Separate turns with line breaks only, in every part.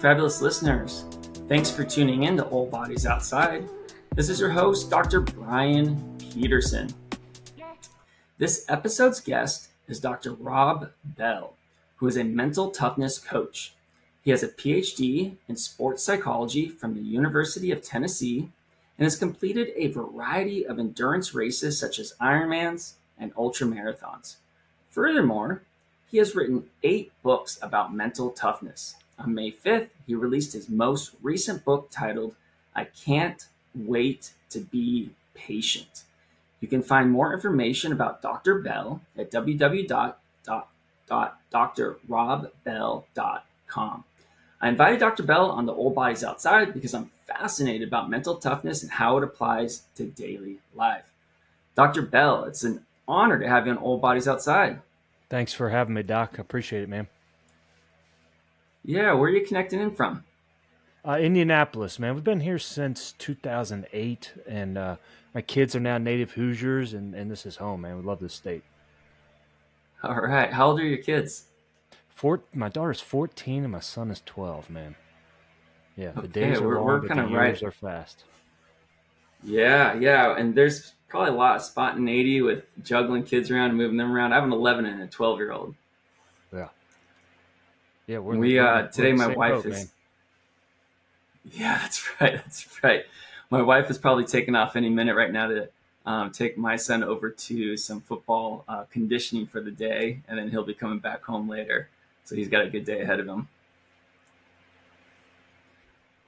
Fabulous listeners. Thanks for tuning in to All Bodies Outside. This is your host, Dr. Brian Peterson. This episode's guest is Dr. Rob Bell, who is a mental toughness coach. He has a PhD in sports psychology from the University of Tennessee and has completed a variety of endurance races such as Ironmans and ultramarathons. Furthermore, he has written eight books about mental toughness. On May 5th, he released his most recent book titled I Can't Wait to Be Patient. You can find more information about Dr. Bell at www.drrobbell.com. I invited Dr. Bell on the All Bodies Outside because I'm fascinated about mental toughness and how it applies to daily life. Dr. Bell, it's an honor to have you on All Bodies Outside.
Thanks for having me, Doc. Appreciate it, man.
Yeah, where are you connecting in from?
Uh, Indianapolis, man. We've been here since 2008, and uh, my kids are now native Hoosiers, and, and this is home, man. We love this state.
All right. How old are your kids?
Four, my daughter's 14 and my son is 12, man. Yeah, the
Okay,
days are
we're-
long,
we're
but the years
right.
are fast.
Yeah, yeah. And there's probably a lot of spontaneity with juggling kids around and moving them around. I have an 11 and a 12 year old.
Yeah. We're
We,
we're
uh,
we're
today
in the
my wife
boat,
is-
man.
Yeah, that's right. That's right. My wife is probably taking off any minute right now to um, take my son over to some football uh, conditioning for the day, and then he'll be coming back home later. So he's got a good day ahead of him.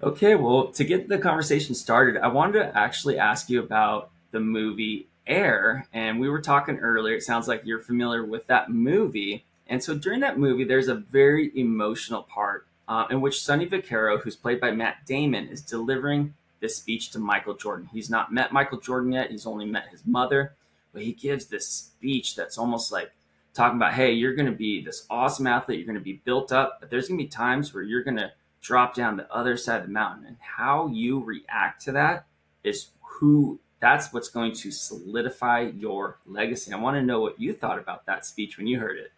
Okay, well, to get the conversation started, I wanted to actually ask you about the movie Air. And we were talking earlier, it sounds like you're familiar with that movie. And so during that movie, there's a very emotional part uh, in which Sonny Vaccaro, who's played by Matt Damon, is delivering this speech to Michael Jordan. He's not met Michael Jordan yet, he's only met his mother, but he gives this speech that's almost like talking about, hey, you're going to be this awesome athlete, you're going to be built up, but there's going to be times where you're going to drop down the other side of the mountain. And how you react to that is who that's what's going to solidify your legacy. I want to know what you thought about that speech when you heard it.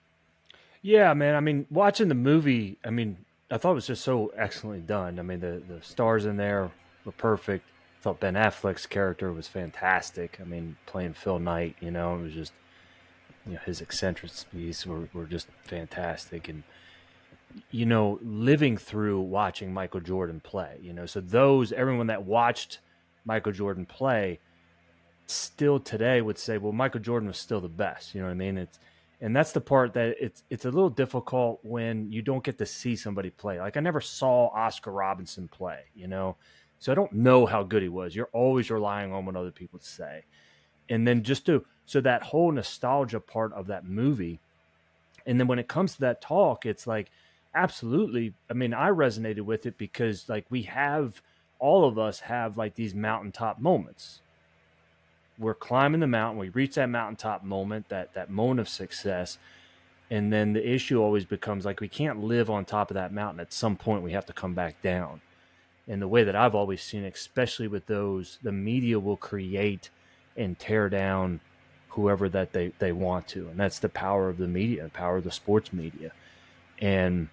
Yeah, man. I mean, watching the movie, I mean, I thought it was just so excellently done. I mean, the the stars in there were perfect. I thought Ben Affleck's character was fantastic. I mean, playing Phil Knight, you know, it was just you know his eccentricities were, were just fantastic, and you know, living through watching Michael Jordan play, you know, so those everyone that watched Michael Jordan play still today would say, well, Michael Jordan was still the best. You know what I mean? It's and that's the part that it's it's a little difficult when you don't get to see somebody play. Like I never saw Oscar Robinson play, you know, so I don't know how good he was. You're always relying on what other people say, and then just to so that whole nostalgia part of that movie, and then when it comes to that talk, it's like absolutely. I mean, I resonated with it because like we have all of us have like these mountaintop moments we're climbing the mountain we reach that mountaintop moment that that moment of success and then the issue always becomes like we can't live on top of that mountain. At some point we have to come back down. And the way that i've always seen especially with those the media will create and tear down whoever that they they want to and that's the power of the media the power of the sports media. And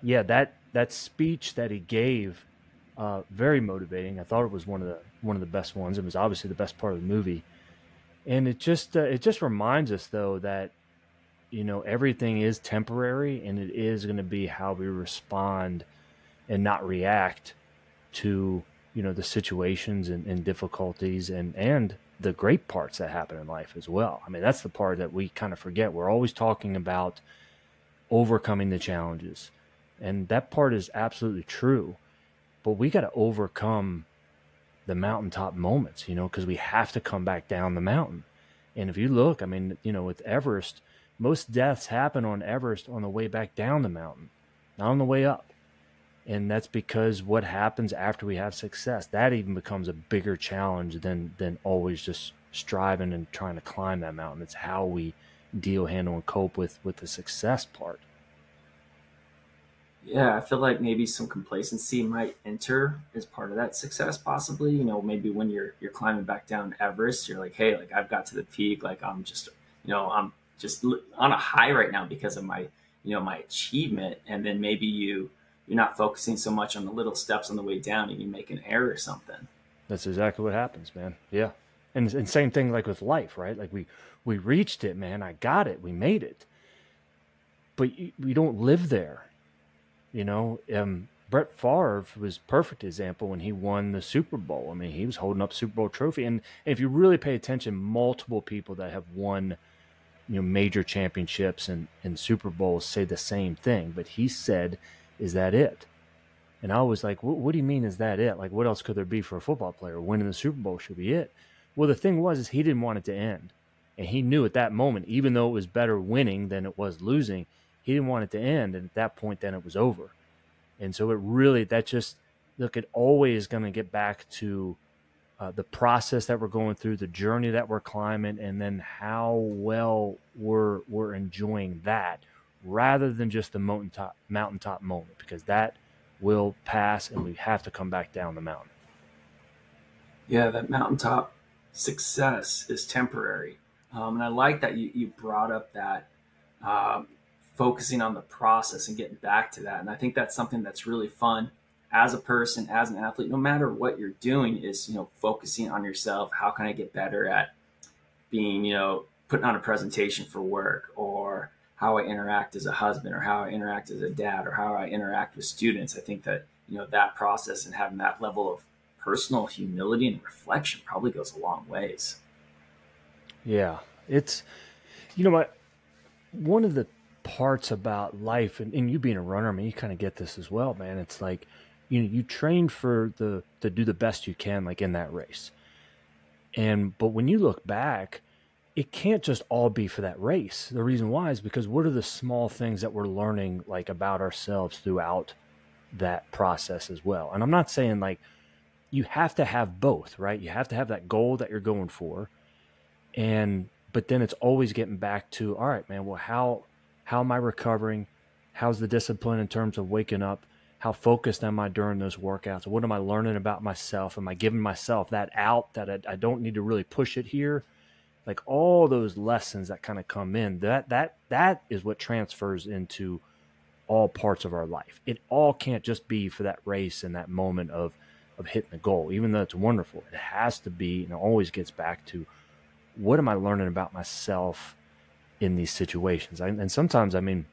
yeah that that speech that he gave uh, very motivating. I thought it was one of the one of the best ones. It was obviously the best part of the movie, and it just uh, it just reminds us though that you know everything is temporary, and it is going to be how we respond and not react to you know the situations and, and difficulties and and the great parts that happen in life as well. I mean that's the part that we kind of forget. We're always talking about overcoming the challenges, and that part is absolutely true but we got to overcome the mountaintop moments, you know, because we have to come back down the mountain. And if you look, I mean, you know, with Everest, most deaths happen on Everest on the way back down the mountain, not on the way up. And that's because what happens after we have success, that even becomes a bigger challenge than than always just striving and trying to climb that mountain. It's how we deal, handle, and cope with with the success part.
Yeah, I feel like maybe some complacency might enter as part of that success, possibly. You know, maybe when you're you're climbing back down Everest, you're like, hey, like I've got to the peak, like I'm just, you know, I'm just on a high right now because of my, you know, my achievement, and then maybe you you're not focusing so much on the little steps on the way down and you make an error or something.
That's exactly what happens, man. Yeah. And, and same thing like with life, right? Like we, we reached it, man. I got it. We made it. But we don't live there. You know, um, Brett Favre was perfect example when he won the Super Bowl. I mean, he was holding up Super Bowl trophy, and if you really pay attention, multiple people that have won, you know, major championships and, and Super Bowls say the same thing. But he said, "Is that it?" And I was like, what, what do you mean? Is that it? Like, what else could there be for a football player? Winning the Super Bowl should be it." Well, the thing was, is he didn't want it to end, and he knew at that moment, even though it was better winning than it was losing, he didn't want it to end. And at that point, then it was over and so it really, that just, look, it always going to get back to uh, the process that we're going through, the journey that we're climbing, and then how well we're, we're enjoying that rather than just the mountaintop, mountaintop moment, because that will pass and we have to come back down the mountain.
Yeah, that mountaintop success is temporary. Um, and I like that you, you brought up that um, focusing on the process and getting back to that. And I think that's something that's really fun as a person, as an athlete, no matter what you're doing, is, you know, focusing on yourself. How can I get better at being, you know, putting on a presentation for work or how I interact as a husband or how I interact as a dad or how I interact with students. I think that, you know, that process and having that level of personal humility and reflection probably goes a long ways.
Yeah. It's, you know what? One of the parts about life and, and you being a runner, I mean, you kind of get this as well, man. It's like, you know, you train for the, to do the best you can, like in that race. And, but when you look back, it can't just all be for that race. The reason why is because what are the small things that we're learning like about ourselves throughout that process as well. And I'm not saying like you have to have both, right? You have to have that goal that you're going for. And but then it's always getting back to all right, man, well how how am I recovering? How's the discipline in terms of waking up? How focused am I during those workouts? What am I learning about myself? Am I giving myself that out that I, I don't need to really push it here? Like all those lessons that kind of come in, that that that is what transfers into all parts of our life. It all can't just be for that race and that moment of of hitting the goal, even though it's wonderful. It has to be, and it always gets back to what am I learning about myself in these situations. And sometimes, I mean,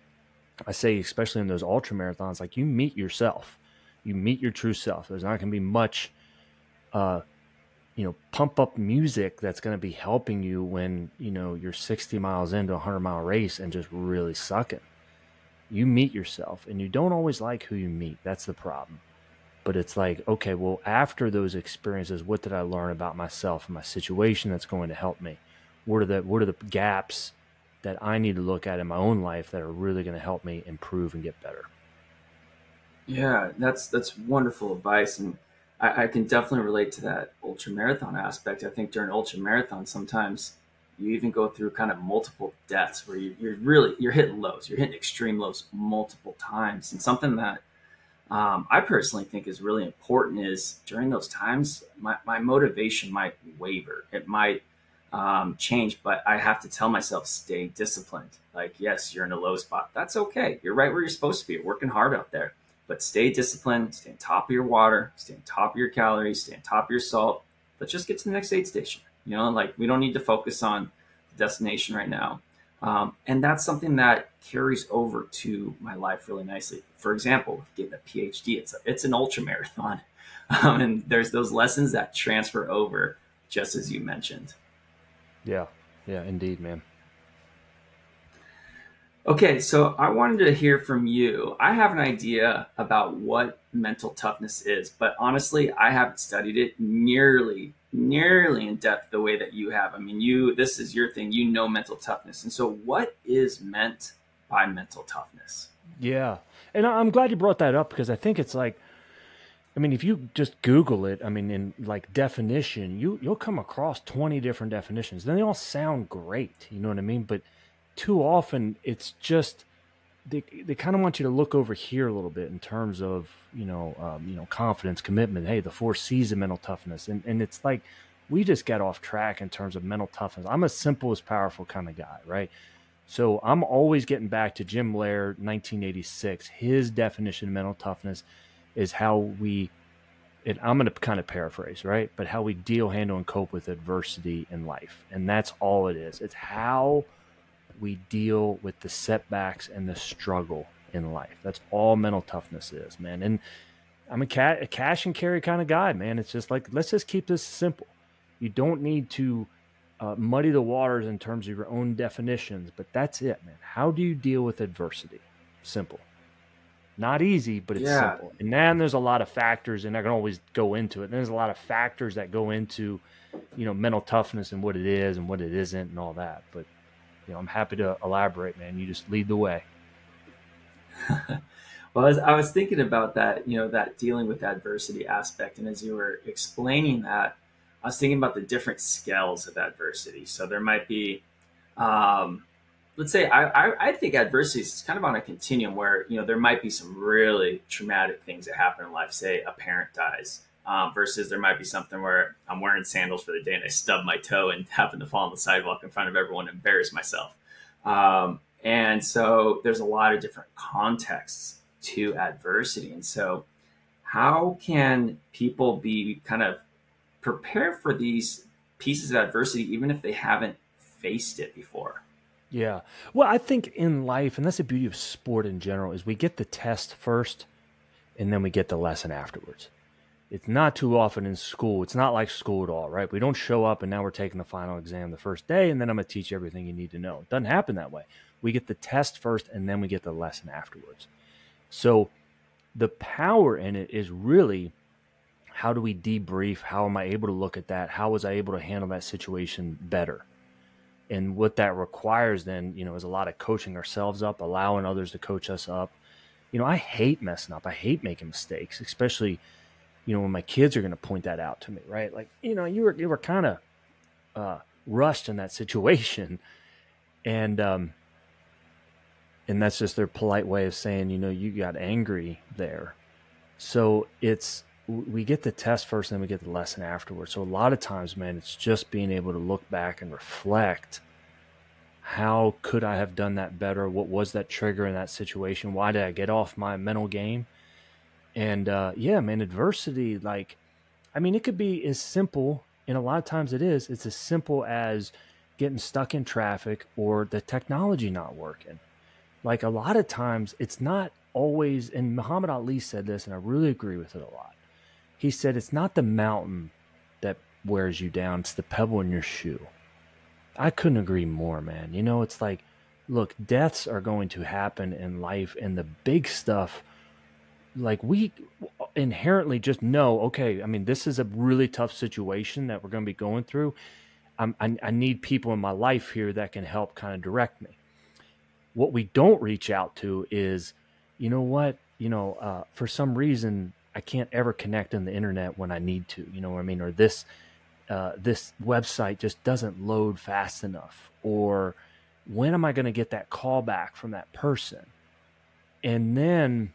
I say, especially in those ultra marathons, like you meet yourself, you meet your true self. There's not going to be much, uh, you know, pump up music that's going to be helping you when, you know, you're 60 miles into a 100 mile race and just really sucking. You meet yourself and you don't always like who you meet. That's the problem. But it's like, okay, well, after those experiences, what did I learn about myself and my situation that's going to help me? What are the what are the gaps that I need to look at in my own life that are really going to help me improve and get better.
Yeah, that's that's wonderful advice, and I, I can definitely relate to that ultra marathon aspect. I think during ultra marathon, sometimes you even go through kind of multiple deaths where you, are really you're hitting lows, you're hitting extreme lows multiple times, and something that um, I personally think is really important is during those times, my, my motivation might waver. It might um, change, but I have to tell myself stay disciplined. Like, yes, you're in a low spot. That's okay. You're right where you're supposed to be. You're working hard out there, but stay disciplined. Stay on top of your water. Stay on top of your calories. Stay on top of your salt. Let's just get to the next aid station. You know, like we don't need to focus on the destination right now. Um, and that's something that carries over to my life really nicely. For example, getting a PhD, it's a, it's an ultra marathon, um, and there's those lessons that transfer over, just as you mentioned.
Yeah. Yeah, indeed, man.
Okay, so I wanted to hear from you. I have an idea about what mental toughness is, but honestly, I haven't studied it nearly nearly in depth the way that you have. I mean, you this is your thing. You know mental toughness. And so what is meant by mental toughness?
Yeah. And I'm glad you brought that up because I think it's like I mean, if you just Google it, I mean, in like definition, you you'll come across twenty different definitions. Then they all sound great, you know what I mean? But too often, it's just they they kind of want you to look over here a little bit in terms of you know um, you know confidence, commitment. Hey, the four C's of mental toughness, and and it's like we just got off track in terms of mental toughness. I'm a simple as powerful kind of guy, right? So I'm always getting back to Jim Loehr, 1986. His definition of mental toughness is how we, and I'm going to kind of paraphrase, right? But how we deal, handle, and cope with adversity in life. And that's all it is. It's how we deal with the setbacks and the struggle in life. That's all mental toughness is, man. And I'm a, cat, a cash and carry kind of guy, man. It's just like, let's just keep this simple. You don't need to uh, muddy the waters in terms of your own definitions, but that's it, man. How do you deal with adversity? Simple. Not easy, but it's yeah. simple. And then there's a lot of factors, and I can always go into it. And there's a lot of factors that go into, you know, mental toughness and what it is and what it isn't and all that. But, you know, I'm happy to elaborate, man. You just lead the way.
well, as I was thinking about that, you know, that dealing with adversity aspect, and as you were explaining that, I was thinking about the different scales of adversity. So there might be, um, let's say, I, I, I, think adversity is kind of on a continuum where, you know, there might be some really traumatic things that happen in life. Say a parent dies, um, versus there might be something where I'm wearing sandals for the day and I stub my toe and happen to fall on the sidewalk in front of everyone and embarrass myself. Um, and so there's a lot of different contexts to adversity. And so, how can people be kind of prepared for these pieces of adversity, even if they haven't faced it before.
Yeah. Well, I think in life, and that's the beauty of sport in general, is we get the test first and then we get the lesson afterwards. It's not too often in school. It's not like school at all, right? We don't show up and now we're taking the final exam the first day and then I'm going to teach you everything you need to know. It doesn't happen that way. We get the test first and then we get the lesson afterwards. So the power in it is really how do we debrief? How am I able to look at that? How was I able to handle that situation better? And what that requires then, you know, is a lot of coaching ourselves up, allowing others to coach us up. You know, I hate messing up. I hate making mistakes, especially, you know, when my kids are going to point that out to me, right? Like, you know, you were you were kind of uh, rushed in that situation, and um, and that's just their polite way of saying, you know, you got angry there. So it's we get the test first, and then we get the lesson afterwards. So a lot of times, man, it's just being able to look back and reflect. How could I have done that better? What was that trigger in that situation? Why did I get off my mental game? And uh, yeah, man, adversity, like, I mean, it could be as simple, and a lot of times it is, it's as simple as getting stuck in traffic or the technology not working. Like, a lot of times it's not always, and Muhammad Ali said this, and I really agree with it a lot he said, It's not the mountain that wears you down, it's the pebble in your shoe. I couldn't agree more, man. You know, it's like, look, deaths are going to happen in life, and the big stuff, like, we inherently just know, okay, I mean, this is a really tough situation that we're going to be going through. I, I need people in my life here that can help kind of direct me. What we don't reach out to is, you know what, you know, uh, for some reason, I can't ever connect on the internet when I need to. You know what I mean? Or this uh, this website just doesn't load fast enough. Or when am I going to get that call back from that person? And then,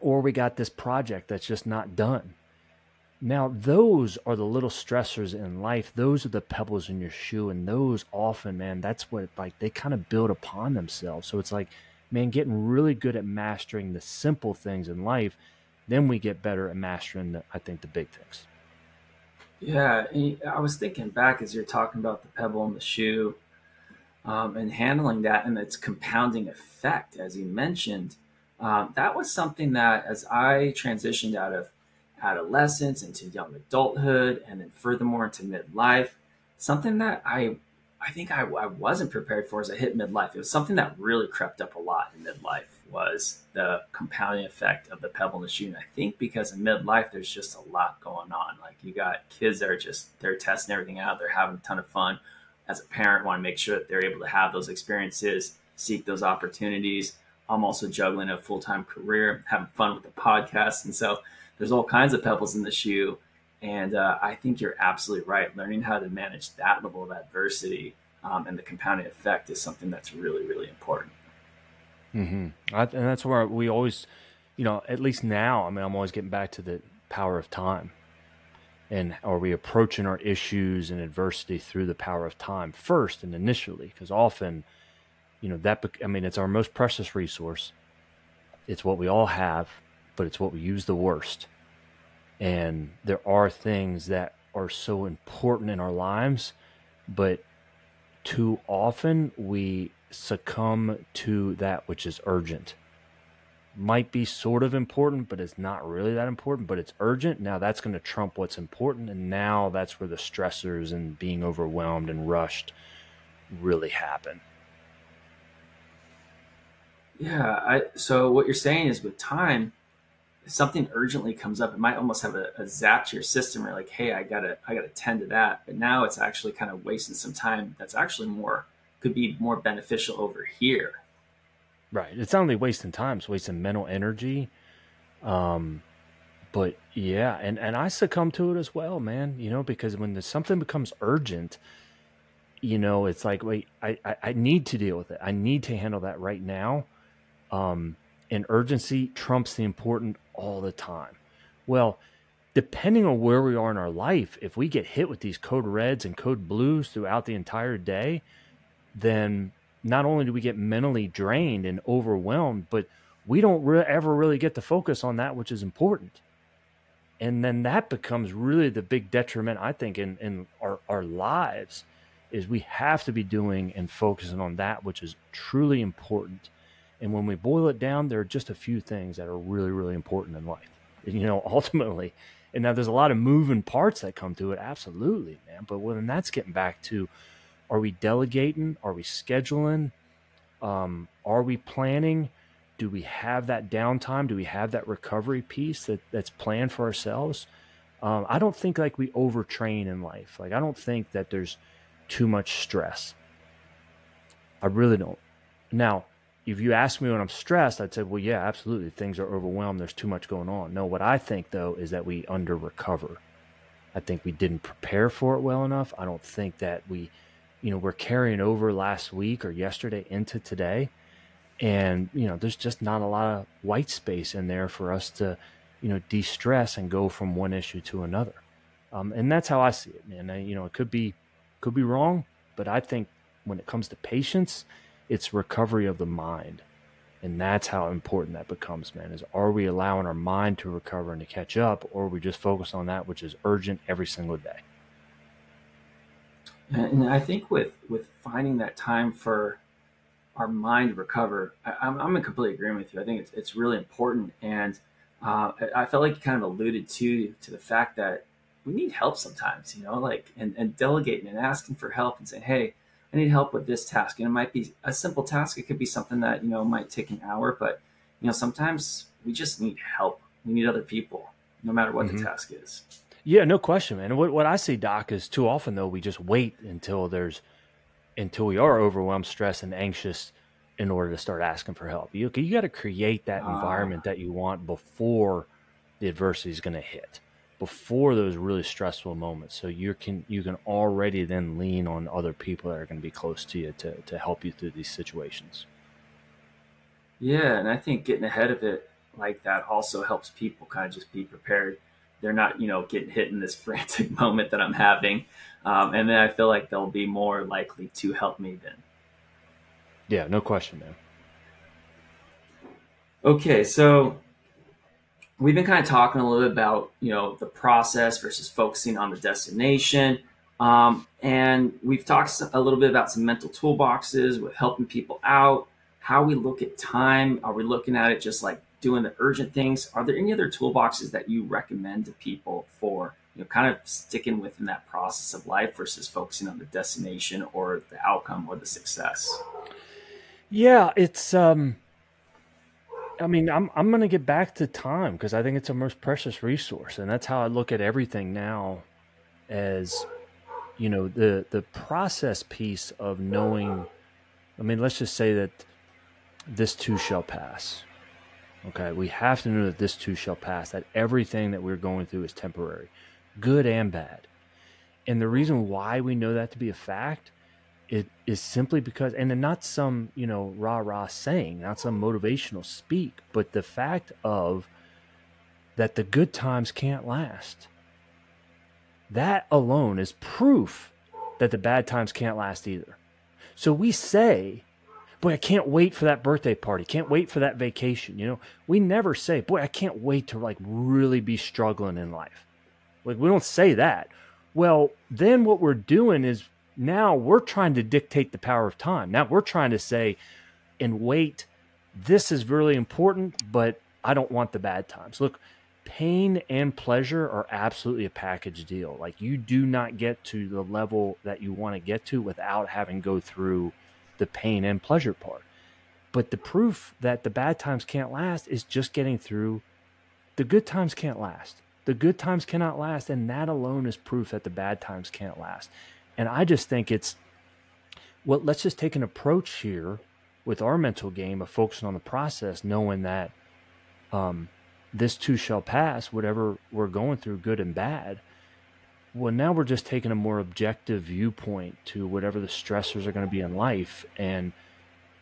or we got this project that's just not done. Now, those are the little stressors in life. Those are the pebbles in your shoe. And those often, man, that's what like they kind of build upon themselves. So it's like, man, getting really good at mastering the simple things in life then we get better at mastering, the, I think, the big things.
Yeah, I was thinking back as you're talking about the pebble in the shoe um, and handling that and its compounding effect, as you mentioned. Um, that was something that, as I transitioned out of adolescence into young adulthood and then furthermore into midlife, something that I I think I, I wasn't prepared for as I hit midlife. It was something that really crept up a lot in midlife was the compounding effect of the pebble in the shoe. And I think because in midlife, there's just a lot going on. Like you got kids that are just, they're testing everything out. They're having a ton of fun. As a parent, want to make sure that they're able to have those experiences, seek those opportunities. I'm also juggling a full time career, having fun with the podcast. And so there's all kinds of pebbles in the shoe. And uh, I think you're absolutely right. Learning how to manage that level of adversity um, and the compounding effect is something that's really, really important.
Mm-hmm. I, and that's where we always, you know, at least now, I mean, I'm always getting back to the power of time. And are we approaching our issues and adversity through the power of time first and initially? Because often you know that i mean it's our most precious resource it's what we all have but it's what we use the worst and there are things that are so important in our lives but too often we succumb to that which is urgent. Might be sort of important but it's not really that important but it's urgent. Now that's going to trump what's important and now that's where the stressors and being overwhelmed and rushed really happen.
Yeah, I, so what you're saying is with time, if something urgently comes up, it might almost have a, a zap to your system or like, hey, I gotta I gotta tend to that. But now it's actually kind of wasting some time that's actually more could be more beneficial over here.
Right. It's not only wasting time, it's wasting mental energy. Um but yeah, and, and I succumb to it as well, man. You know, because when something becomes urgent, you know, it's like, wait, I, I, I need to deal with it. I need to handle that right now um, and urgency trumps the important all the time. Well, depending on where we are in our life, if we get hit with these code reds and code blues throughout the entire day, then not only do we get mentally drained and overwhelmed, but we don't re- ever really get to focus on that which is important. And then that becomes really the big detriment, I think, in, in our, our lives is we have to be doing and focusing on that which is truly important and when we boil it down, there are just a few things that are really, really important in life. You know, ultimately. And now there's a lot of moving parts that come to it. Absolutely, man. But when that's getting back to are we delegating? Are we scheduling? Um, are we planning? Do we have that downtime? Do we have that recovery piece that, that's planned for ourselves? Um, I don't think like we overtrain in life. Like I don't think that there's too much stress. I really don't. Now, if you ask me when I'm stressed, I'd say, well, yeah, absolutely. Things are overwhelmed. There's too much going on. No, what I think, though, is that we under recover. I think we didn't prepare for it well enough. I don't think that we, you know, we're carrying over last week or yesterday into today. And, you know, there's just not a lot of white space in there for us to, you know, de stress and go from one issue to another. Um, and that's how I see it, man. I, you know, it could be, could be wrong, but I think when it comes to patience, it's recovery of the mind. And that's how important that becomes, man. Is are we allowing our mind to recover and to catch up, or are we just focus on that which is urgent every single day?
And I think with with finding that time for our mind to recover, I, am I'm in complete agreement with you. I think it's it's really important, and uh, I felt like you kind of alluded to to the fact that we need help sometimes, you know, like and, and delegating and asking for help and saying, hey, I need help with this task. And it might be a simple task. It could be something that, you know, might take an hour, but, you know, sometimes we just need help. We need other people, no matter what mm-hmm. the task is.
Yeah, no question, man. What, what I see, Doc, is too often, though, we just wait until there's, until we are overwhelmed, stressed, and anxious in order to start asking for help. You, you got to create that ah. environment that you want before the adversity is going to hit before those really stressful moments so you can you can already then lean on other people that are going to be close to you to, to help you through these situations
yeah and i think getting ahead of it like that also helps people kind of just be prepared they're not you know getting hit in this frantic moment that i'm having. Um, and then i feel like they'll be more likely to help me then.
Yeah no question man.
Okay so we've been kind of talking a little bit about you know the process versus focusing on the destination. Um, and we've talked a little bit about some mental toolboxes with helping people out how we look at time. Are we looking at it just like doing the urgent things are there any other toolboxes that you recommend to people for you know kind of sticking within that process of life versus focusing on the destination or the outcome or the success
yeah it's um I mean, I'm I'm going to get back to time because I think it's a most precious resource, and that's how I look at everything now. As you know, the the process piece of knowing. I mean, let's just say that this too shall pass. Okay, we have to know that this too shall pass. That everything that we're going through is temporary, good and bad. And the reason why we know that to be a fact it is simply because, and not some, you know, rah rah saying, not some motivational speak, but the fact of that the good times can't last. That alone is proof that the bad times can't last either. So we say, boy, I can't wait for that birthday party. Can't wait for that vacation. You know, we never say, boy, I can't wait to like really be struggling in life. Like we don't say that. Well, then what we're doing is now we're trying to dictate the power of time. Now we're trying to say, and wait, this is really important, but I don't want the bad times. Look, pain and pleasure are absolutely a package deal. Like you do not get to the level that you want to get to without having go through the pain and pleasure part. But the proof that the bad times can't last is just getting through the good times can't last. The good times cannot last and that alone is proof that the bad times can't last. And I just think it's well let's just take an approach here with our mental game of focusing on the process knowing that um this too shall pass, whatever we're going through, good and bad. Well, now we're just taking a more objective viewpoint to whatever the stressors are going to be in life. And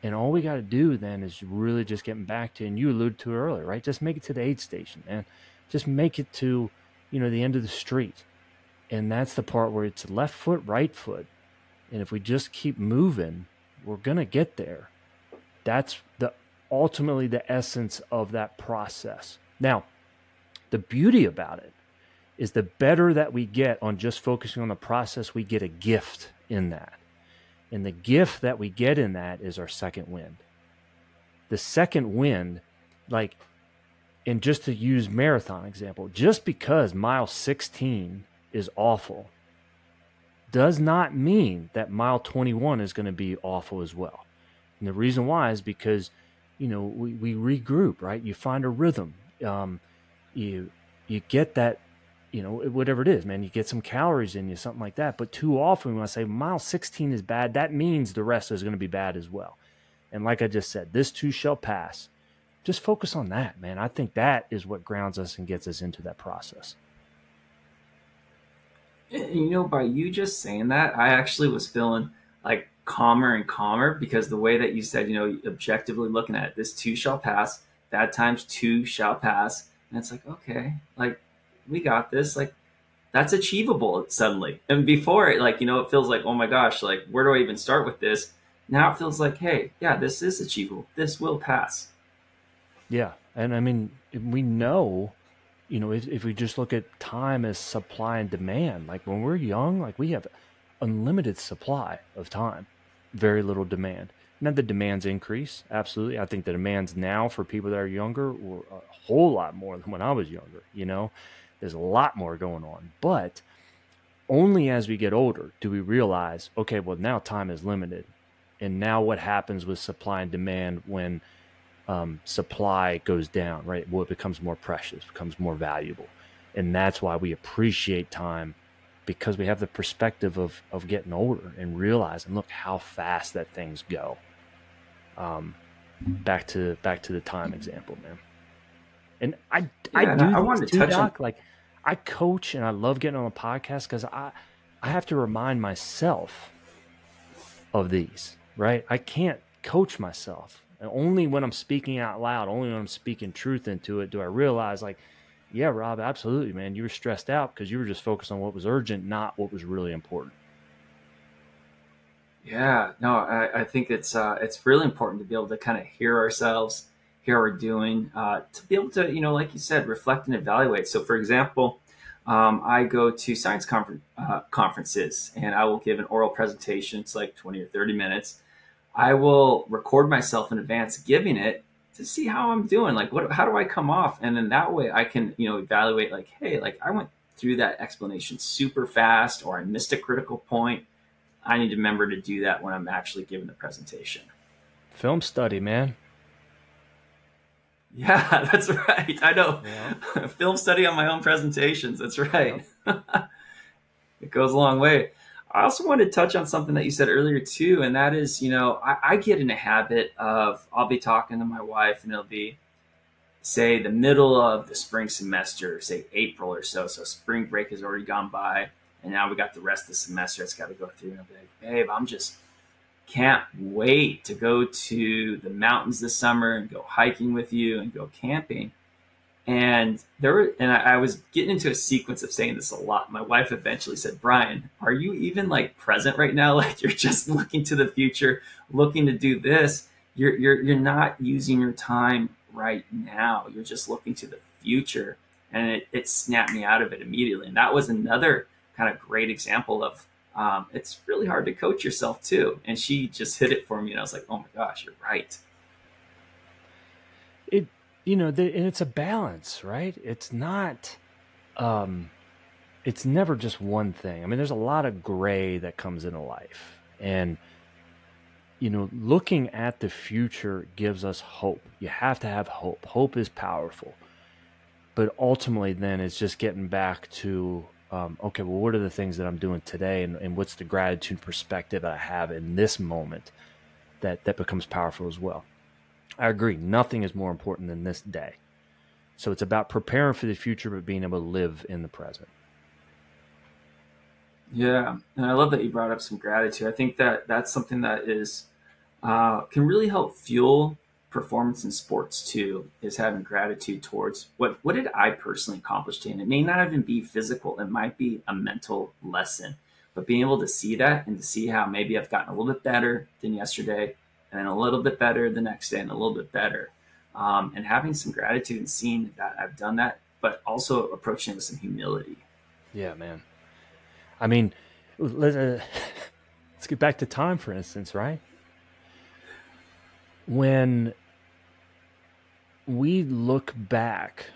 and all we got to do then is really just getting back to, and you alluded to earlier, right? Just make it to the aid station, and just make it to, you know, the end of the street. And that's the part where it's left foot, right foot. And if we just keep moving, we're going to get there. That's the ultimately the essence of that process. Now, the beauty about it is the better that we get on just focusing on the process, we get a gift in that. And the gift that we get in that is our second wind. The second wind, like, and just to use marathon example, just because mile 16 is awful does not mean that mile 21 is going to be awful as well. And the reason why is because, you know, we, we regroup, right? You find a rhythm um, you you get that you know whatever it is man you get some calories in you something like that. But too often when i say mile 16 is bad that means the rest is going to be bad as well. And like i just said this too shall pass. Just focus on that man. I think that is what grounds us and gets us into that process.
You know by you just saying that i actually was feeling like calmer and calmer because the way that you said you know objectively looking at it, this too shall pass bad times too shall pass. And it's like, okay, like we got this. Like that's achievable suddenly. And before it, like, you know, it feels like, oh my gosh, like where do I even start with this? Now it feels like, hey, yeah, this is achievable. This will pass.
Yeah. And I mean, we know, you know, if, if we just look at time as supply and demand, like when we're young, like we have unlimited supply of time, very little demand. Now the demands increase, absolutely. I think the demands now for people that are younger were a whole lot more than when I was younger. You know, there's a lot more going on, but only as we get older do we realize, okay, well now time is limited, and now what happens with supply and demand when um, supply goes down, right? Well, it becomes more precious, becomes more valuable, and that's why we appreciate time because we have the perspective of of getting older and realizing, look how fast that things go um, back to back to the time example, man. And I yeah, I do I, wanted to touch doc, on... like I coach and I love getting on a podcast because I I have to remind myself of these, right? I can't coach myself. And only when I'm speaking out loud, only when I'm speaking truth into it, do I realize like, yeah, Rob, absolutely, man, you were stressed out because you were just focused on what was urgent, not what was really important.
Yeah, no, I, I think it's uh, it's really important to be able to kind of hear ourselves, hear what we're doing, uh, to be able to, you know, like you said, reflect and evaluate. So, for example, um, I go to science confer- uh, conferences and I will give an oral presentation. It's like 20 or 30 minutes. I will record myself in advance giving it to see how I'm doing. Like, what, how do I come off? And then that way I can, you know, evaluate like, hey, like I went through that explanation super fast or I missed a critical point I need to remember to do that when I'm actually giving the presentation.
Film study, man.
Yeah, that's right. I know. Yeah. Film study on my own presentations. That's right. Yeah. it goes a long way. I also want to touch on something that you said earlier too, and that is, you know, I, I get in a habit of I'll be talking to my wife, and it'll be say the middle of the spring semester, say April or so. So spring break has already gone by and now we got the rest of the semester it's got to go through. And I'll be like, babe, I'm just can't wait to go to the mountains this summer and go hiking with you and go camping. And there were, and I, I was getting into a sequence of saying this a lot. My wife eventually said, Brian, are you even like present right now? Like you're just looking to the future, looking to do this. you're you're you're not using your time right now. You're just looking to the future, and it, it snapped me out of it immediately. And that was another kind of great example of um, it's really hard to coach yourself too. And she just hit it for me, and I was like, oh my gosh, you're right.
It you know, the, and it's a balance, right? It's not. Um, it's never just one thing. I mean, there's a lot of gray that comes into life, and you know, looking at the future gives us hope. You have to have hope. Hope is powerful, but ultimately, then it's just getting back to um, okay, well, what are the things that I'm doing today, and, and what's the gratitude perspective that I have in this moment that that becomes powerful as well. I agree. Nothing is more important than this day. So it's about preparing for the future, but being able to live in the present.
Yeah, and I love that you brought up some gratitude. I think that that's something that is uh, can really help fuel performance in sports too. Is having gratitude towards what what did I personally accomplish today? And it may not even be physical; it might be a mental lesson. But being able to see that and to see how maybe I've gotten a little bit better than yesterday, and then a little bit better the next day, and a little bit better, um, and having some gratitude and seeing that I've done that, but also approaching it with some humility.
Yeah, man. I mean, let's, uh, let's get back to time, for instance, right? When we look back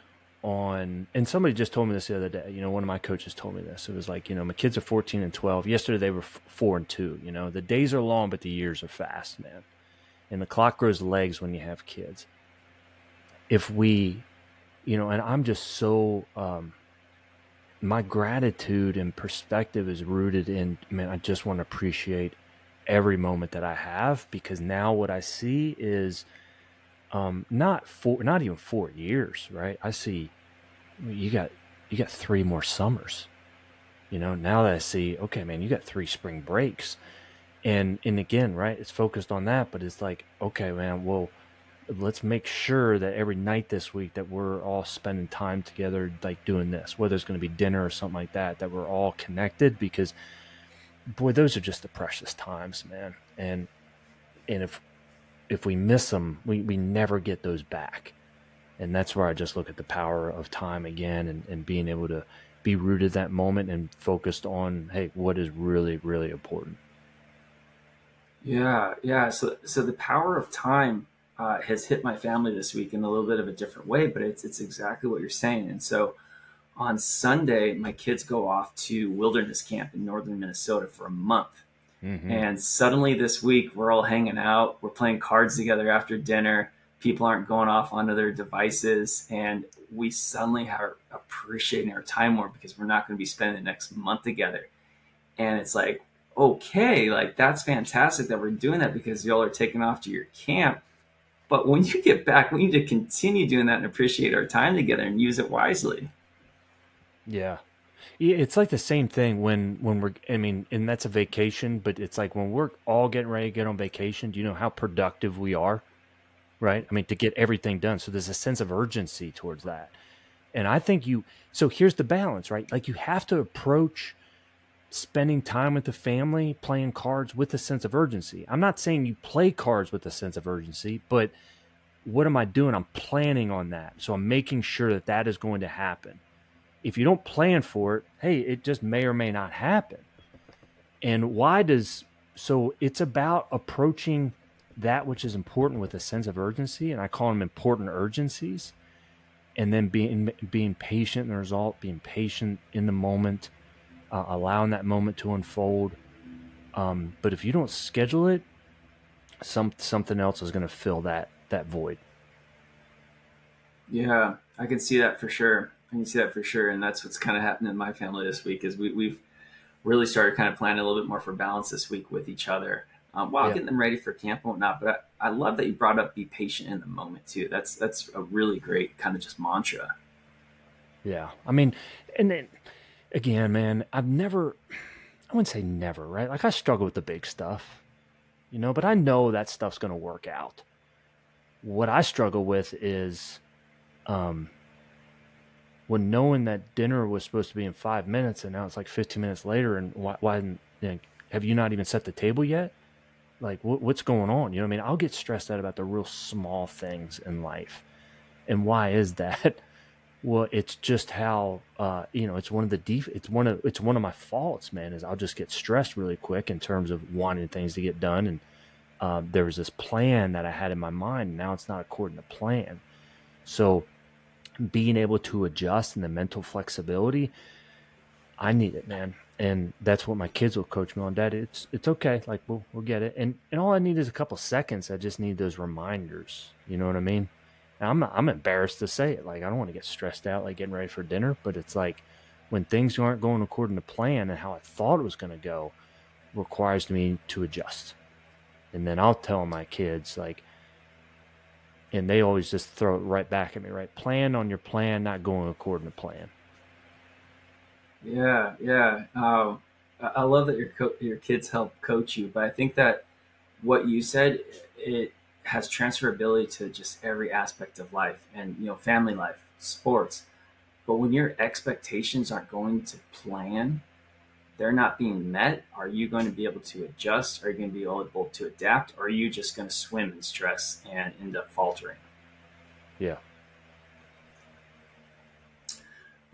on, and somebody just told me this the other day, you know, one of my coaches told me this. It was like, you know, my kids are 14 and 12. Yesterday they were four and two. You know, the days are long, but the years are fast, man. And the clock grows legs when you have kids. If we, you know, and I'm just so, um, my gratitude and perspective is rooted in man i just want to appreciate every moment that i have because now what i see is um not four not even four years right? I see you got you got three more summers you know now that i see okay man you got three spring breaks. And and again right it's focused on that but it's like okay man well let's make sure that every night this week that we're all spending time together like doing this whether it's going to be dinner or something like that that we're all connected because boy those are just the precious times man. And and if if we miss them we, we never get those back and that's where i just look at the power of time again and, and being able to be rooted that moment and focused on hey what is really really important
yeah yeah so so the power of time uh, has hit my family this week in a little bit of a different way, but it's it's exactly what you're saying. And so on Sunday, my kids go off to wilderness camp in northern Minnesota for a month. Mm-hmm. And suddenly this week, we're all hanging out, we're playing cards together after dinner. People aren't going off onto their devices, and we suddenly are appreciating our time more because we're not going to be spending the next month together. And it's like, okay, like that's fantastic that we're doing that because y'all are taking off to your camp but when you get back, we need to continue doing that and appreciate our time together and use it wisely.
Yeah. It's like the same thing when when we're I mean, and that's a vacation, but it's like when we're all getting ready to get on vacation, do you know how productive we are? Right? I mean, to get everything done. So there's a sense of urgency towards that. And I think you so here's the balance, right? Like you have to approach spending time with the family, playing cards with a sense of urgency. I'm not saying you play cards with a sense of urgency, but what am I doing? I'm planning on that. So I'm making sure that that is going to happen. If you don't plan for it, hey, it just may or may not happen. And why does so it's about approaching that which is important with a sense of urgency, and I call them important urgencies, and then being being patient in the result, being patient in the moment, uh, allowing that moment to unfold. Um, but if you don't schedule it, some something else is going to fill that that void.
Yeah, I can see that for sure. I can see that for sure, and that's what's kind of happened in my family this week. Is we, we've really started kind of planning a little bit more for balance this week with each other, um, while yeah. getting them ready for camp and whatnot. But I, I love that you brought up be patient in the moment too. That's that's a really great kind of just mantra.
Yeah, I mean, and then again, man, I've never, I wouldn't say never, right? Like I struggle with the big stuff, you know, but I know that stuff's going to work out. What I struggle with is, um, knowing that dinner was supposed to be in five minutes and now it's like 15 minutes later and why, why you know, have you not even set the table yet? like what, what's going on? You know what I mean? I'll get stressed out about the real small things in life. And why is that? Well, it's just how uh, you know it's one of the def- it's one of it's one of my faults, man. Is I'll just get stressed really quick in terms of wanting things to get done, and uh, there was this plan that I had in my mind. And now it's not according to plan. So, being able to adjust and the mental flexibility, I need it, man. And that's what my kids will coach me on. Dad, it's it's okay. Like we'll we'll get it. And and all I need is a couple seconds. I just need those reminders. You know what I mean? I'm I'm embarrassed to say it. Like I don't want to get stressed out like getting ready for dinner, but it's like when things aren't going according to plan and how I thought it was going to go requires me to adjust. And then I'll tell my kids like and they always just throw it right back at me, right? Plan on your plan, not going according to plan.
Yeah, yeah. Uh, I love that your co- your kids help coach you, but I think that what you said it has transferability to just every aspect of life and you know family life sports but when your expectations aren't going to plan they're not being met are you going to be able to adjust are you going to be able to adapt or are you just going to swim in stress and end up faltering
yeah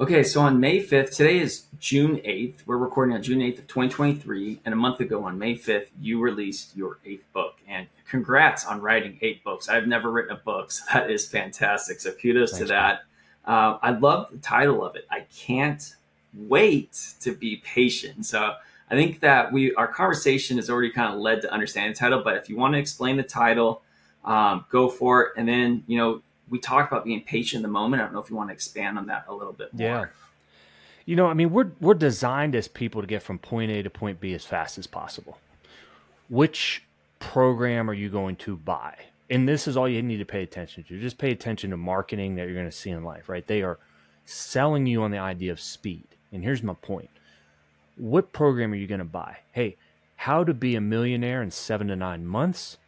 Okay, so on May 5th, today is June 8th. We're recording on June 8th of 2023. And a month ago on May 5th, you released your eighth book. And congrats on writing eight books. I've never written a book, so that is fantastic. So kudos Thanks, to that. Uh, I love the title of it. I can't wait to be patient. So I think that we our conversation has already kind of led to understand the title. But if you want to explain the title, um, go for it. And then, you know, we talked about being patient in the moment. I don't know if you want to expand on that a little bit more.
Yeah. You know, I mean, we're we're designed as people to get from point A to point B as fast as possible. Which program are you going to buy? And this is all you need to pay attention to. Just pay attention to marketing that you're going to see in life, right? They are selling you on the idea of speed. And here's my point. What program are you going to buy? Hey, how to be a millionaire in 7 to 9 months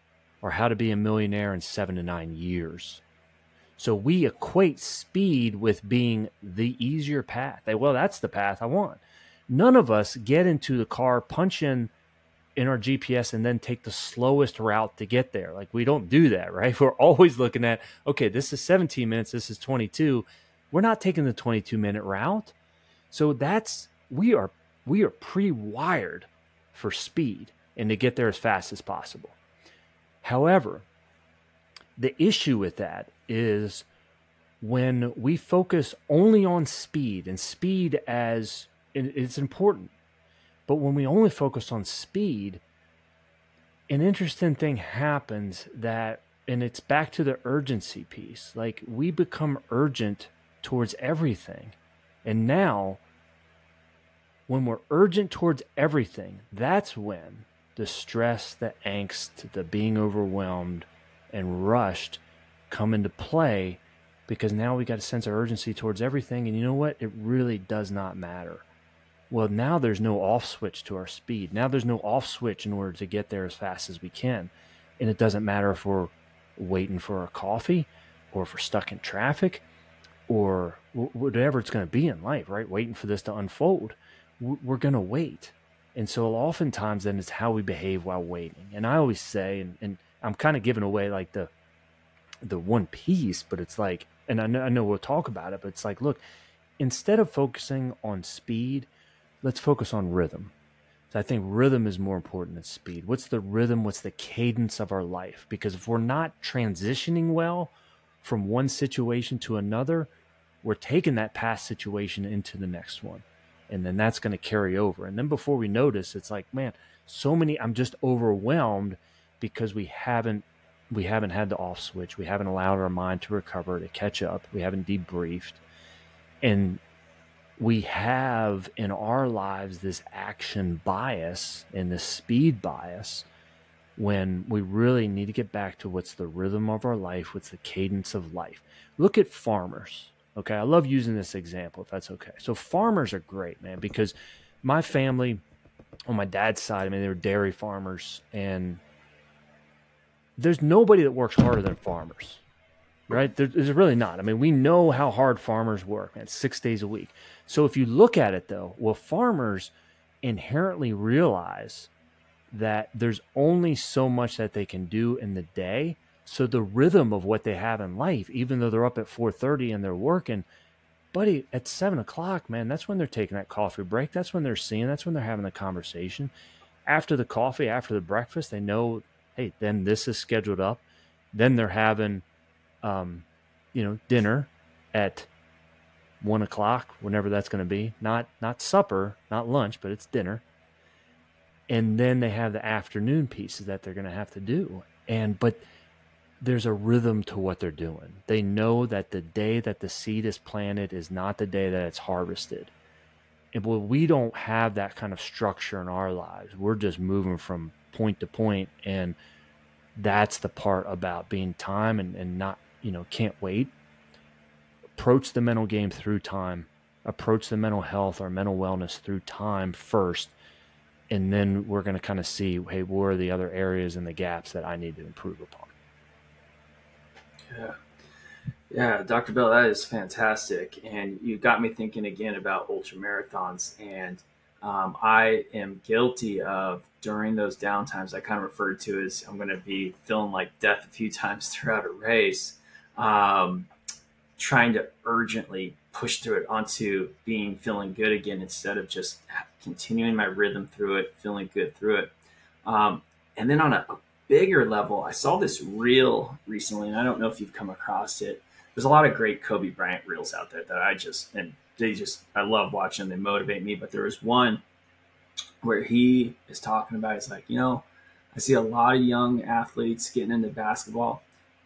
or how to be a millionaire in 7 to 9 years? So we equate speed with being the easier path. Well, that's the path I want. None of us get into the car, punch in in our GPS, and then take the slowest route to get there. Like we don't do that, right? We're always looking at, okay, this is 17 minutes, this is 22. We're not taking the 22 minute route. So that's we are we are pre-wired for speed and to get there as fast as possible. However, the issue with that is when we focus only on speed and speed as it's important but when we only focus on speed an interesting thing happens that and it's back to the urgency piece like we become urgent towards everything and now when we're urgent towards everything that's when the stress the angst the being overwhelmed and rushed come into play because now we got a sense of urgency towards everything. And you know what? It really does not matter. Well, now there's no off switch to our speed. Now there's no off switch in order to get there as fast as we can. And it doesn't matter if we're waiting for a coffee or if we're stuck in traffic or whatever it's going to be in life, right? Waiting for this to unfold. We're going to wait. And so oftentimes then it's how we behave while waiting. And I always say, and, and I'm kind of giving away like the the one piece, but it's like, and I know, I know we'll talk about it, but it's like, look, instead of focusing on speed, let's focus on rhythm. So I think rhythm is more important than speed. What's the rhythm? What's the cadence of our life? Because if we're not transitioning well from one situation to another, we're taking that past situation into the next one. And then that's going to carry over. And then before we notice, it's like, man, so many, I'm just overwhelmed because we haven't we haven't had the off switch. We haven't allowed our mind to recover, to catch up. We haven't debriefed. And we have in our lives this action bias and this speed bias when we really need to get back to what's the rhythm of our life, what's the cadence of life. Look at farmers. Okay. I love using this example if that's okay. So, farmers are great, man, because my family on my dad's side, I mean, they were dairy farmers and there's nobody that works harder than farmers, right? There, there's really not. I mean, we know how hard farmers work, man, six days a week. So if you look at it though, well, farmers inherently realize that there's only so much that they can do in the day. So the rhythm of what they have in life, even though they're up at 4:30 and they're working, buddy, at seven o'clock, man, that's when they're taking that coffee break. That's when they're seeing. That's when they're having the conversation. After the coffee, after the breakfast, they know, hey, then this is scheduled up. Then they're having, um, you know, dinner at one o'clock, whenever that's going to be. Not not supper, not lunch, but it's dinner. And then they have the afternoon pieces that they're going to have to do. And but there's a rhythm to what they're doing. They know that the day that the seed is planted is not the day that it's harvested. And well, we don't have that kind of structure in our lives. We're just moving from point to point, and that's the part about being time and, and not, you know, can't wait approach the mental game through time, approach the mental health or mental wellness through time first. And then we're going to kind of see, hey, what are the other areas and the gaps that I need to improve upon?
Yeah. Yeah, Dr. Bell, that is fantastic. And you got me thinking again about ultra marathons. And um, I am guilty of during those downtimes I kind of referred to as I'm going to be feeling like death a few times throughout a race. Um, trying to urgently push through it onto being feeling good again instead of just continuing my rhythm through it, feeling good through it. Um, and then on a, a, bigger level, I saw this reel recently, and I don't know if you've come across it. There's a lot of great Kobe Bryant reels out there that I just and they just I love watching. They motivate me. But there was one where he is talking about. It's like you know, I see a lot of young athletes getting into basketball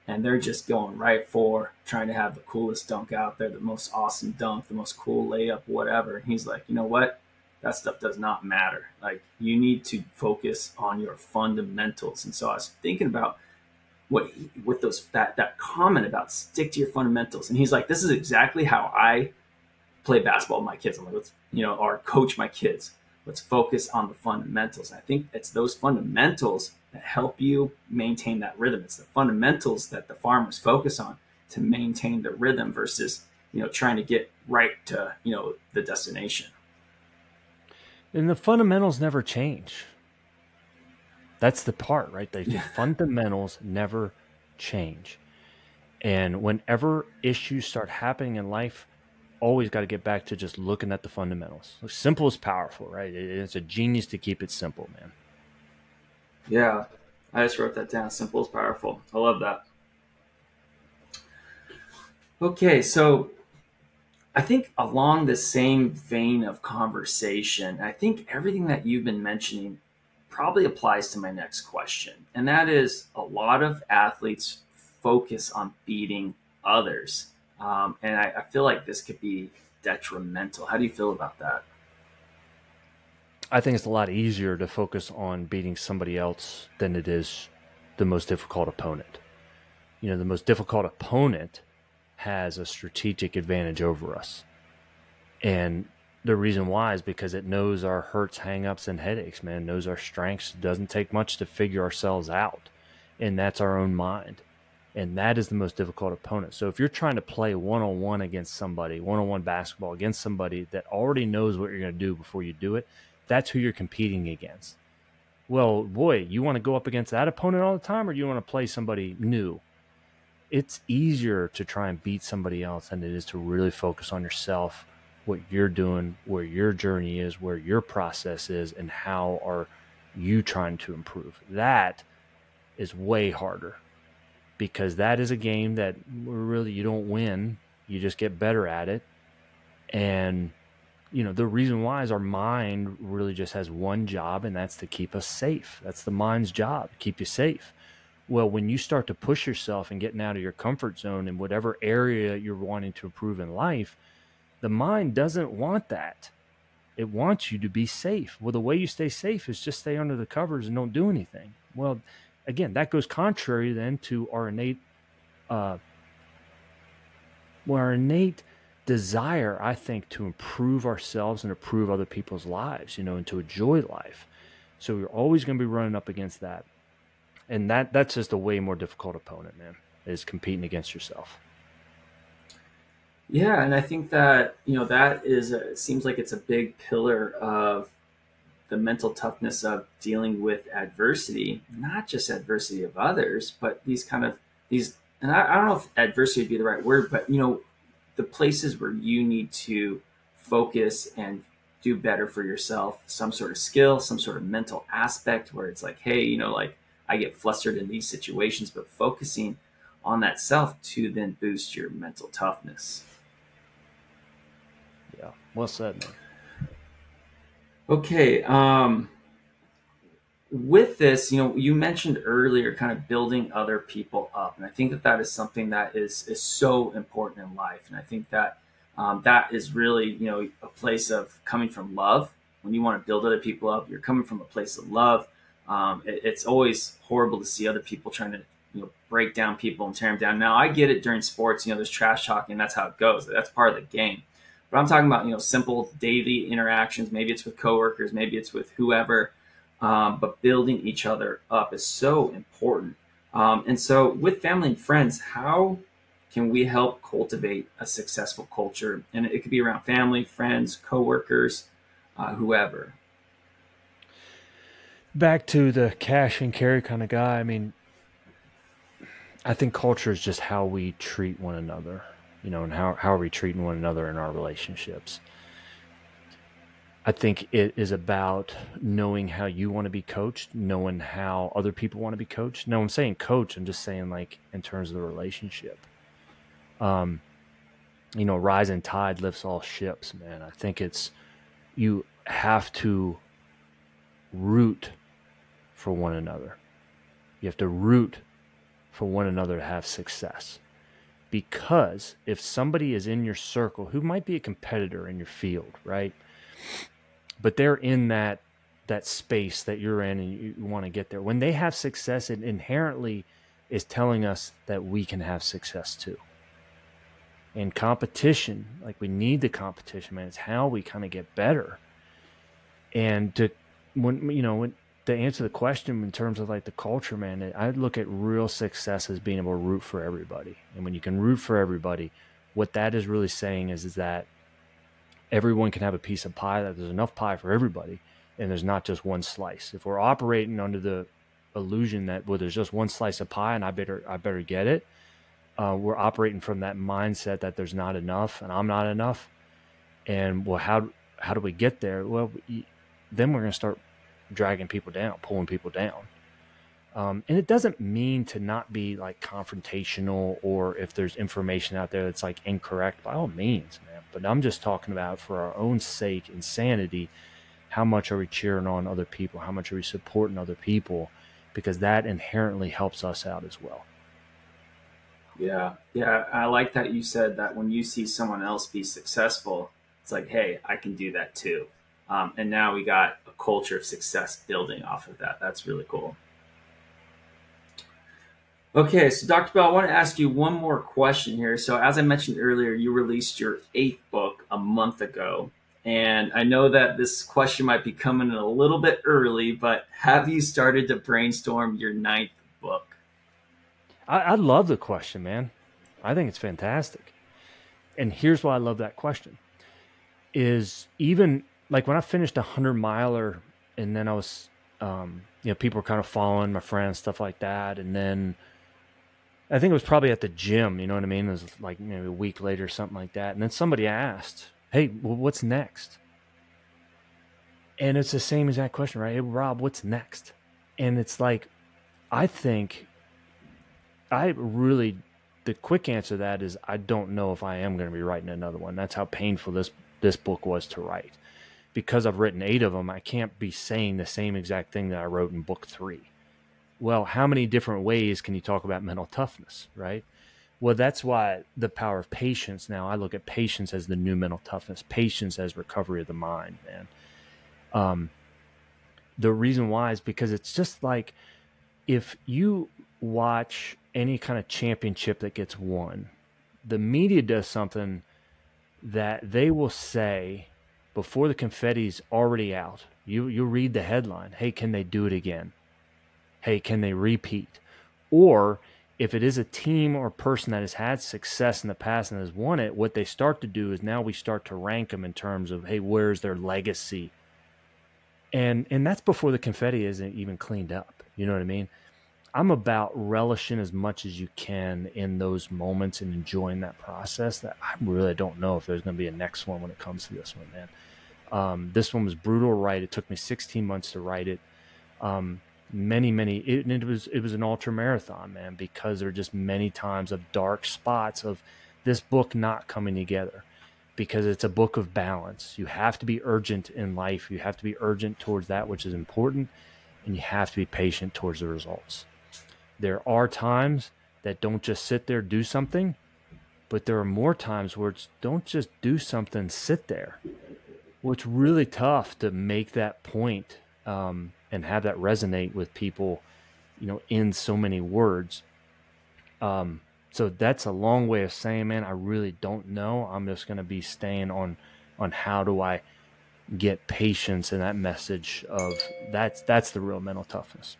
and they're just going right for trying to have the coolest dunk out there, the most awesome dunk, the most cool layup, whatever. And he's like, you know what? That stuff does not matter. Like you need to focus on your fundamentals. And so I was thinking about what he, with those that that comment about stick to your fundamentals. And he's like, this is exactly how I play basketball with my kids. I'm like, let's you know, or coach my kids. Let's focus on the fundamentals. And I think it's those fundamentals that help you maintain that rhythm. It's the fundamentals that the farmers focus on to maintain the rhythm versus you know trying to get right to you know the destination.
And the fundamentals never change. That's the part, right? The yeah. fundamentals never change. And whenever issues start happening in life, always got to get back to just looking at the fundamentals. Simple is powerful, right? It's a genius to keep it simple, man.
Yeah, I just wrote that down. Simple is powerful. I love that. Okay, so I think along the same vein of conversation, I think everything that you've been mentioning probably applies to my next question. And that is a lot of athletes focus on beating others. Um, and I, I feel like this could be detrimental. How do you feel about that?
I think it's a lot easier to focus on beating somebody else than it is the most difficult opponent. You know, the most difficult opponent has a strategic advantage over us. And the reason why is because it knows our hurts, hangups, and headaches, man, it knows our strengths. It doesn't take much to figure ourselves out. And that's our own mind. And that is the most difficult opponent. So if you're trying to play one on one against somebody, one on one basketball against somebody that already knows what you're going to do before you do it, that's who you're competing against. Well, boy, you want to go up against that opponent all the time, or you want to play somebody new? It's easier to try and beat somebody else than it is to really focus on yourself, what you're doing, where your journey is, where your process is, and how are you trying to improve. That is way harder because that is a game that really you don't win, you just get better at it. And you know the reason why is our mind really just has one job and that's to keep us safe that's the mind's job keep you safe well when you start to push yourself and getting out of your comfort zone in whatever area you're wanting to improve in life the mind doesn't want that it wants you to be safe well the way you stay safe is just stay under the covers and don't do anything well again that goes contrary then to our innate uh well, our innate desire, I think, to improve ourselves and improve other people's lives, you know, and to enjoy life. So you're always going to be running up against that. And that that's just a way more difficult opponent, man, is competing against yourself.
Yeah, and I think that, you know, that is a, it seems like it's a big pillar of the mental toughness of dealing with adversity, not just adversity of others, but these kind of these. And I, I don't know if adversity would be the right word, but you know, the places where you need to focus and do better for yourself, some sort of skill, some sort of mental aspect where it's like, hey, you know, like I get flustered in these situations, but focusing on that self to then boost your mental toughness.
Yeah, well said. Man.
Okay. Um, with this, you know, you mentioned earlier kind of building other people up, and I think that that is something that is is so important in life, and I think that um, that is really you know a place of coming from love. When you want to build other people up, you're coming from a place of love. Um, it, it's always horrible to see other people trying to you know break down people and tear them down. Now I get it during sports, you know, there's trash talking, that's how it goes. That's part of the game. But I'm talking about you know simple daily interactions. Maybe it's with coworkers, maybe it's with whoever. Um, but building each other up is so important. Um, and so with family and friends, how can we help cultivate a successful culture? And it could be around family, friends, coworkers, uh, whoever.
Back to the cash and carry kind of guy. I mean, I think culture is just how we treat one another you know, and how, how are we treating one another in our relationships. I think it is about knowing how you want to be coached, knowing how other people want to be coached. No, I'm saying coach, I'm just saying like in terms of the relationship. Um, you know, rising tide lifts all ships, man. I think it's you have to root for one another. You have to root for one another to have success because if somebody is in your circle who might be a competitor in your field, right? But they're in that that space that you're in and you, want to get there. When they have success, it inherently is telling us that we can have success too. And competition, like we need the competition, man. It's how we kind of get better. And to when you know when to answer the question in terms of like the culture, man, I look at real success as being able to root for everybody. And when you can root for everybody, what that is really saying is, is that everyone can have a piece of pie, that there's enough pie for everybody, and there's not just one slice. If we're operating under the illusion that well, there's just one slice of pie and I better I better get it, uh, we're operating from that mindset that there's not enough and I'm not enough. And well, how how do we get there? Well, then we're going to start dragging people down, pulling people down. Um, and it doesn't mean to not be like confrontational or if there's information out there that's like incorrect, by all means, man. But I'm just talking about for our own sake and sanity, how much are we cheering on other people? How much are we supporting other people? Because that inherently helps us out as well.
Yeah. Yeah. I like that you said that when you see someone else be successful, it's like, hey, I can do that too. Um, and now we got culture of success building off of that. That's really cool. Okay, so Dr. Bell, I want to ask you one more question here. So, as I mentioned earlier, you released your eighth book a month ago. And I know that this question might be coming in a little bit early, but have you started to brainstorm your ninth book?
I, I love the question, man. I think it's fantastic. And here's why I love that question is even like when I finished a hundred miler, and then I was, um, you know, people were kind of following my friends, stuff like that, and then I think it was probably at the gym. You know what I mean? It was like maybe a week later, or something like that, and then somebody asked, "Hey, well, what's next?" And it's the same exact question, right? Hey, Rob, what's next? And it's like, I think, I really, the quick answer to that is I don't know if I am going to be writing another one. That's how painful this this book was to write because I've written eight of them, I can't be saying the same exact thing that I wrote in book three. Well, how many different ways can you talk about mental toughness, right? Well, that's why the power of patience. Now, I look at patience as the new mental toughness, patience as recovery of the mind, man. Um, the reason why is because it's just like if you watch any kind of championship that gets won, the media does something that they will say before the confetti's already out, you you read the headline. Hey, can they do it again? Hey, can they repeat? Or if it is a team or person that has had success in the past and has won it, what they start to do is now we start to rank them in terms of, hey, where's their legacy? and and that's before the confetti isn't even cleaned up. You know what I mean? I'm about relishing as much as you can in those moments and enjoying that process. That I really don't know if there's going to be a next one when it comes to this one, man. Um, this one was brutal write. It took me 16 months to write it. Um, many, many. It, it was it was an ultra marathon, man, because there are just many times of dark spots of this book not coming together because it's a book of balance. You have to be urgent in life. You have to be urgent towards that which is important, and you have to be patient towards the results. There are times that don't just sit there, do something, but there are more times where it's don't just do something, sit there. Well, it's really tough to make that point, um, and have that resonate with people, you know, in so many words. Um, so that's a long way of saying, man, I really don't know. I'm just going to be staying on on how do I get patience and that message of that's that's the real mental toughness.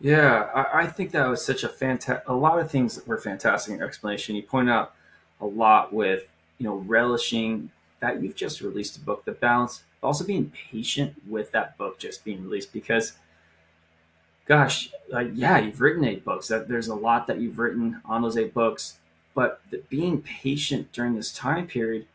Yeah, I, I think that was such a fantastic. A lot of things were fantastic in explanation. You point out a lot with you know relishing that you've just released a book, the balance, but also being patient with that book just being released because gosh, uh, yeah, you've written eight books. That there's a lot that you've written on those eight books, but the, being patient during this time period,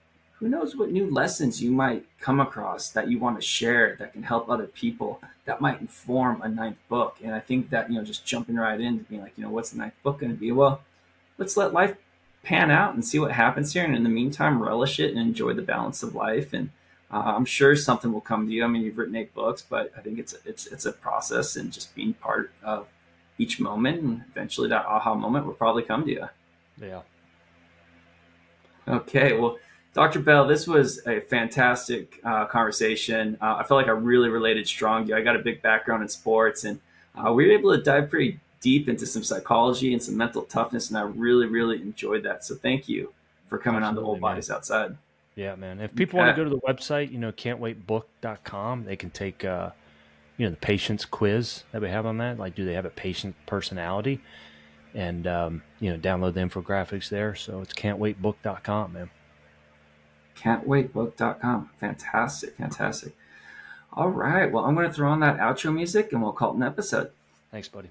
who knows what new lessons you might come across that you want to share that can help other people that might inform a ninth book. And I think that you know, just jumping right into being like, you know, what's the ninth book going to be? Well, let's let life pan out and see what happens here, and in the meantime, relish it and enjoy the balance of life and uh, I'm sure something will come to you. I mean, you've written eight books, but I think it's it's it's a process and just being part of each moment, and eventually that aha moment will probably come to you.
Yeah.
Okay. Well, Dr. Bell, this was a fantastic uh, conversation. Uh, I felt like I really related strong to you. I got a big background in sports, and uh, we were able to dive pretty deep into some psychology and some mental toughness, and I really, really enjoyed that. So thank you for coming Absolutely, on the All Bodies Outside.
Yeah, man. If people yeah. want to go to the website, you know, cantwaitbook.com, they can take, uh, you know, the patience quiz that we have on that. Like, do they have a patient personality? And, um, you know, download the infographics there. So it's cantwaitbook.com, man.
Cantwaitbook.com. Fantastic. Fantastic. All right. Well, I'm going to throw on that outro music and we'll call it an episode.
Thanks, buddy.